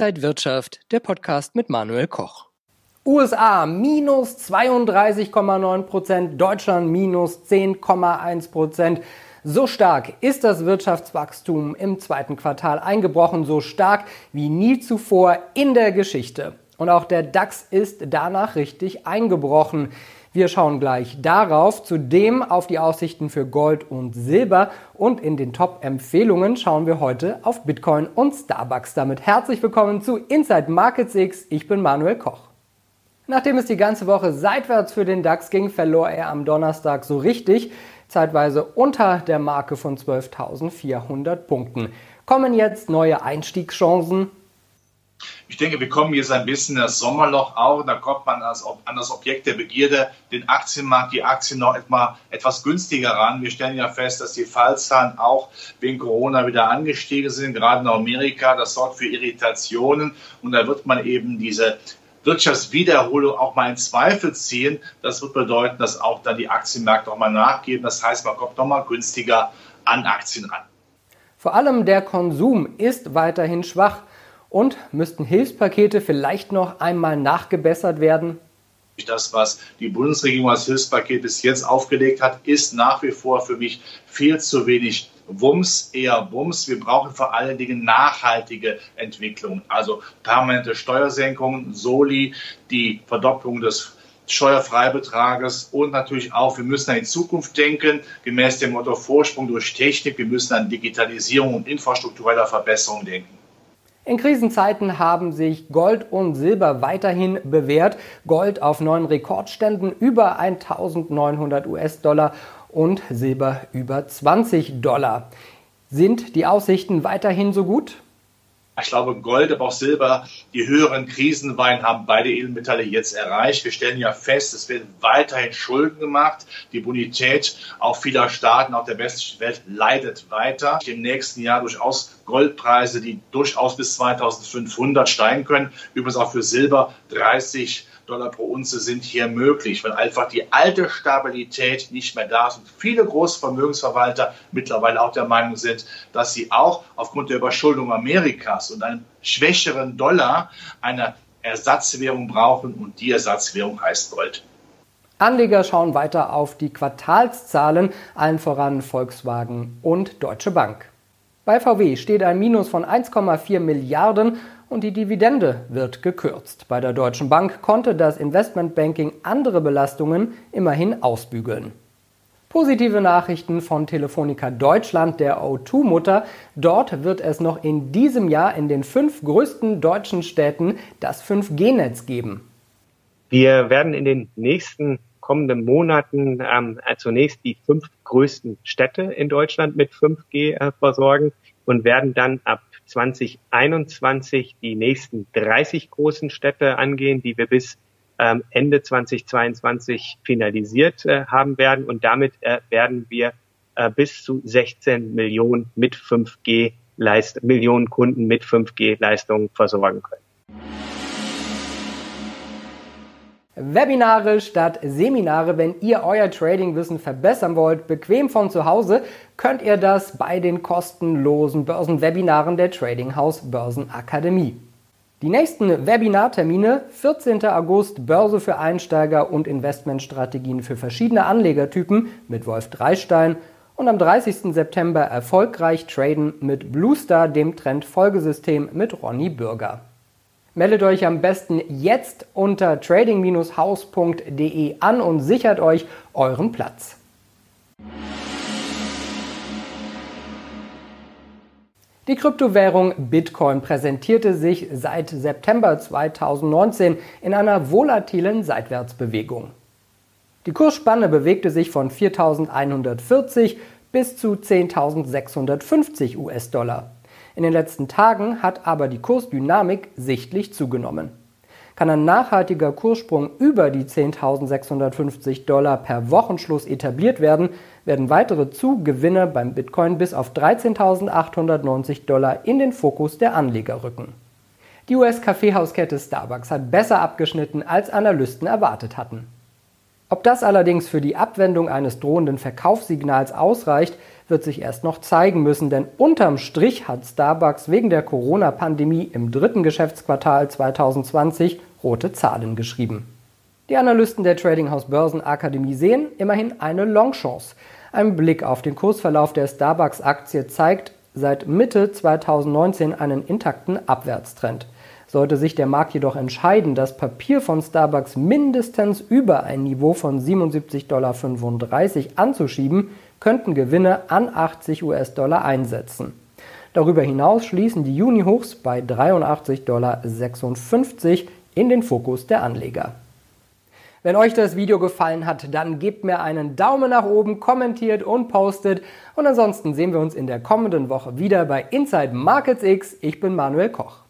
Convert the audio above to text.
Inside Wirtschaft, der Podcast mit Manuel Koch. USA minus 32,9 Prozent, Deutschland minus 10,1 Prozent. So stark ist das Wirtschaftswachstum im zweiten Quartal eingebrochen, so stark wie nie zuvor in der Geschichte. Und auch der DAX ist danach richtig eingebrochen. Wir schauen gleich darauf, zudem auf die Aussichten für Gold und Silber und in den Top-Empfehlungen schauen wir heute auf Bitcoin und Starbucks. Damit herzlich willkommen zu Inside Markets X. Ich bin Manuel Koch. Nachdem es die ganze Woche seitwärts für den DAX ging, verlor er am Donnerstag so richtig, zeitweise unter der Marke von 12.400 Punkten. Kommen jetzt neue Einstiegschancen? Ich denke, wir kommen jetzt ein bisschen in das Sommerloch auch. Da kommt man an das Objekt der Begierde, den Aktienmarkt, die Aktien noch etwa, etwas günstiger ran. Wir stellen ja fest, dass die Fallzahlen auch wegen Corona wieder angestiegen sind, gerade in Amerika. Das sorgt für Irritationen und da wird man eben diese Wirtschaftswiederholung auch mal in Zweifel ziehen. Das wird bedeuten, dass auch dann die Aktienmärkte auch mal nachgeben. Das heißt, man kommt nochmal günstiger an Aktien ran. Vor allem der Konsum ist weiterhin schwach. Und müssten Hilfspakete vielleicht noch einmal nachgebessert werden? Das, was die Bundesregierung als Hilfspaket bis jetzt aufgelegt hat, ist nach wie vor für mich viel zu wenig Wumms, eher Bums. Wir brauchen vor allen Dingen nachhaltige Entwicklung, also permanente Steuersenkungen, Soli, die Verdopplung des Steuerfreibetrages und natürlich auch, wir müssen an die Zukunft denken, gemäß dem Motto Vorsprung durch Technik. Wir müssen an Digitalisierung und infrastruktureller Verbesserung denken. In Krisenzeiten haben sich Gold und Silber weiterhin bewährt. Gold auf neuen Rekordständen über 1900 US-Dollar und Silber über 20 Dollar. Sind die Aussichten weiterhin so gut? Ich glaube, Gold, aber auch Silber, die höheren Krisenweinen haben beide Edelmetalle jetzt erreicht. Wir stellen ja fest, es werden weiterhin Schulden gemacht. Die Bonität auch vieler Staaten, auch der westlichen Welt, leidet weiter. Im nächsten Jahr durchaus Goldpreise, die durchaus bis 2500 steigen können. Übrigens auch für Silber 30 Dollar pro Unze sind hier möglich, weil einfach die alte Stabilität nicht mehr da ist und viele Großvermögensverwalter mittlerweile auch der Meinung sind, dass sie auch aufgrund der Überschuldung Amerikas und einem schwächeren Dollar eine Ersatzwährung brauchen und die Ersatzwährung heißt Gold. Anleger schauen weiter auf die Quartalszahlen, allen voran Volkswagen und Deutsche Bank. Bei VW steht ein Minus von 1,4 Milliarden und die Dividende wird gekürzt. Bei der Deutschen Bank konnte das Investmentbanking andere Belastungen immerhin ausbügeln. Positive Nachrichten von Telefonica Deutschland, der O2-Mutter. Dort wird es noch in diesem Jahr in den fünf größten deutschen Städten das 5G-Netz geben. Wir werden in den nächsten kommenden Monaten ähm, zunächst die fünf größten Städte in Deutschland mit 5G äh, versorgen und werden dann ab 2021 die nächsten 30 großen Städte angehen, die wir bis ähm, Ende 2022 finalisiert äh, haben werden. Und damit äh, werden wir äh, bis zu 16 Millionen mit 5G Leist Millionen Kunden mit 5G-Leistungen versorgen können. Webinare statt Seminare. Wenn ihr euer Tradingwissen verbessern wollt, bequem von zu Hause, könnt ihr das bei den kostenlosen Börsenwebinaren der Trading House Börsenakademie. Die nächsten Webinartermine 14. August Börse für Einsteiger und Investmentstrategien für verschiedene Anlegertypen mit Wolf Dreistein und am 30. September erfolgreich traden mit Bluestar, dem Trendfolgesystem mit Ronny Bürger. Meldet euch am besten jetzt unter trading-haus.de an und sichert euch euren Platz. Die Kryptowährung Bitcoin präsentierte sich seit September 2019 in einer volatilen Seitwärtsbewegung. Die Kursspanne bewegte sich von 4.140 bis zu 10.650 US-Dollar. In den letzten Tagen hat aber die Kursdynamik sichtlich zugenommen. Kann ein nachhaltiger Kurssprung über die 10.650 Dollar per Wochenschluss etabliert werden, werden weitere Zugewinne beim Bitcoin bis auf 13.890 Dollar in den Fokus der Anleger rücken. Die US-Kaffeehauskette Starbucks hat besser abgeschnitten, als Analysten erwartet hatten. Ob das allerdings für die Abwendung eines drohenden Verkaufssignals ausreicht, wird sich erst noch zeigen müssen, denn unterm Strich hat Starbucks wegen der Corona-Pandemie im dritten Geschäftsquartal 2020 rote Zahlen geschrieben. Die Analysten der Tradinghouse Börsenakademie sehen immerhin eine Longchance. Ein Blick auf den Kursverlauf der Starbucks-Aktie zeigt seit Mitte 2019 einen intakten Abwärtstrend. Sollte sich der Markt jedoch entscheiden, das Papier von Starbucks mindestens über ein Niveau von 77,35 Dollar anzuschieben, könnten Gewinne an 80 US-Dollar einsetzen. Darüber hinaus schließen die Juni-Hochs bei 83,56 Dollar in den Fokus der Anleger. Wenn euch das Video gefallen hat, dann gebt mir einen Daumen nach oben, kommentiert und postet. Und ansonsten sehen wir uns in der kommenden Woche wieder bei Inside Markets X. Ich bin Manuel Koch.